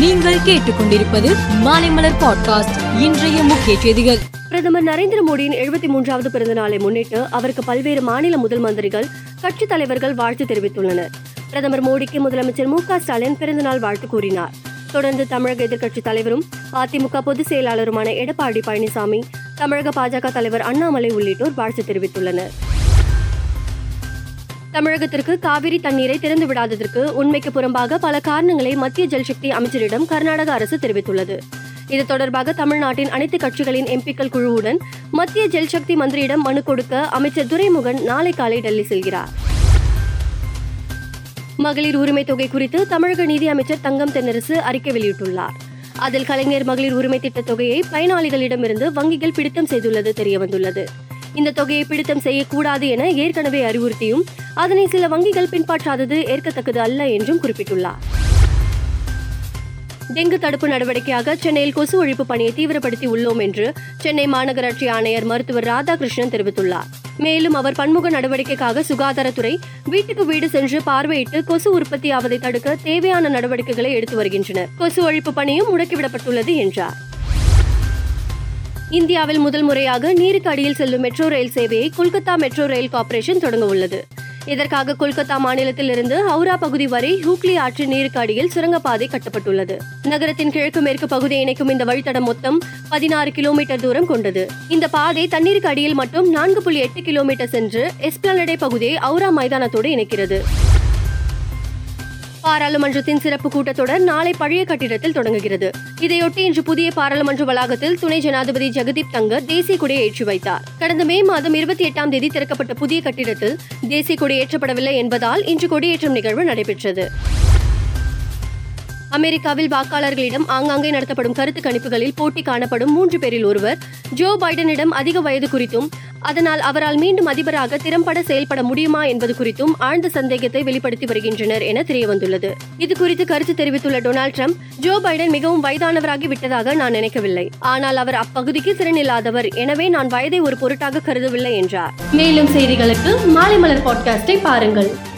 நீங்கள் கேட்டுக்கொண்டிருப்பது மாலைமலர் பாட்காஸ்ட் இன்றைய முக்கிய செய்திகள். பிரதமர் நரேந்திர மோடியின் எழுபத்தி மூன்றாவது பிறந்த நாளை முன்னிட்டு அவருக்கு பல்வேறு மாநில முதல் மந்திரிகள் கட்சித் தலைவர்கள் வாழ்த்து தெரிவித்துள்ளனர். பிரதமர் மோடிக்கு முதலமைச்சர் மு க ஸ்டாலின் பிறந்தநாள் வாழ்த்து கூறினார். தொடர்ந்து தமிழக எதிர்க்கட்சித் தலைவரும் அதிமுக பொதுச் செயலாளருமான எடப்பாடி பழனிசாமி தமிழக பாஜக தலைவர் அண்ணாமலை உள்ளிட்டோர் வாழ்த்து தெரிவித்துள்ளனர். தமிழகத்திற்கு காவிரி தண்ணீரை திறந்து விடாததற்கு உண்மைக்கு புறம்பாக பல காரணங்களை மத்திய ஜல்சக்தி அமைச்சரிடம் கர்நாடக அரசு தெரிவித்துள்ளது. இது தொடர்பாக தமிழ்நாட்டின் அனைத்து கட்சிகளின் எம்பிக்கள் குழுவுடன் மத்திய ஜல்சக்தி மந்திரியிடம் மனு கொடுக்க அமைச்சர் துரைமுகன் நாளை காலை டெல்லி செல்கிறார். மகளிர் உரிமை தொகை குறித்து தமிழக நீதி அமைச்சர் தங்கம் தென்னரசு அறிக்கை வெளியிட்டுள்ளார். அதில் கலைஞர் மகளிர் உரிமை திட்ட தொகையை பயனாளிகளிடமிருந்து வங்கிகள் பிடித்தம் செய்துள்ளது தெரியவந்துள்ளது. இந்த தொகையை பிடித்தம் செய்யக்கூடாது என ஏற்கனவே அறிவுறுத்தியும் அதனை சில வங்கிகள் பின்பற்றாதது ஏற்கத்தக்கது அல்ல என்றும் குறிப்பிட்டுள்ளார். டெங்கு தடுப்பு நடவடிக்கையாக சென்னையில் கொசு ஒழிப்பு பணியை தீவிரப்படுத்தி உள்ளோம் என்று சென்னை மாநகராட்சி ஆணையர் மருத்துவர் ராதாகிருஷ்ணன் தெரிவித்துள்ளார். மேலும் அவர் பன்முக நடவடிக்கைக்காக சுகாதாரத்துறை வீட்டுக்கு வீடு சென்று பார்வையிட்டு கொசு உற்பத்தி ஆவதை தடுக்க தேவையான நடவடிக்கைகளை எடுத்து வருகின்றனர். கொசு ஒழிப்பு பணியும் முடக்கிவிடப்பட்டுள்ளது என்றார். இந்தியாவில் முதல் முறையாக நீருக்கு அடியில் செல்லும் மெட்ரோ ரயில் சேவையை கொல்கத்தா மெட்ரோ ரயில் கார்ப்பரேஷன் தொடங்க உள்ளது. இதற்காக கொல்கத்தா மாநிலத்தில் இருந்து ஹவுரா பகுதி வரை ஹூக்லி ஆற்று நீருக்கு அடியில் சுரங்கப்பாதை கட்டப்பட்டுள்ளது. நகரத்தின் கிழக்கு மேற்கு பகுதியை இணைக்கும் இந்த வழித்தடம் மொத்தம் பதினாறு கிலோமீட்டர் தூரம் கொண்டது. இந்த பாதை தண்ணீருக்கு அடியில் மட்டும் நான்கு புள்ளி எட்டு கிலோமீட்டர் சென்று எஸ்பிளானடை பகுதியை ஹவுரா மைதானத்தோடு இணைக்கிறது. பாராளுமன்றத்தின் சிறப்பு கூட்டத்தொடர் நாளை பழைய கட்டிடத்தில் தொடங்குகிறது. இதையொட்டி இன்று புதிய பாராளுமன்ற வளாகத்தில் துணை ஜனாதிபதி ஜெகதீப் தங்கர் தேசிய கொடியை ஏற்றி வைத்தார். கடந்த மே மாதம் இருபத்தி எட்டாம் தேதி திறக்கப்பட்ட புதிய கட்டிடத்தில் தேசிய கொடி ஏற்றப்படவில்லை என்பதால் இன்று கொடியேற்றம் நிகழ்வு நடைபெற்றது. அமெரிக்காவில் வாக்காளர்களிடம் ஆங்காங்கே நடத்தப்படும் கருத்து கணிப்புகளில் போட்டி காணப்படும் மூன்று பேரில் ஒருவர். ஜோ பைடனிடம் அதிக வயது குறித்தும் அதனால் அவரால் மீண்டும் அதிபராக திறம்பட செயல்பட முடியுமா என்பது குறித்தும் ஆழ்ந்த சந்தேகத்தை வெளிப்படுத்தி வருகின்றனர் என தெரியவந்துள்ளது. இது குறித்து கருத்து தெரிவித்துள்ள டொனால்ட் ட்ரம்ப் ஜோ பைடன் மிகவும் வயதானவராகி விட்டதாக நான் நினைக்கவில்லை. ஆனால் அவர் அப்பகுதிக்கு திறனில்லாதவர் எனவே நான் வயதை ஒரு பொருட்டாக கருதவில்லை என்றார். மேலும் செய்திகளுக்கு மாலை மலர் பாட்காஸ்டை பாருங்கள்.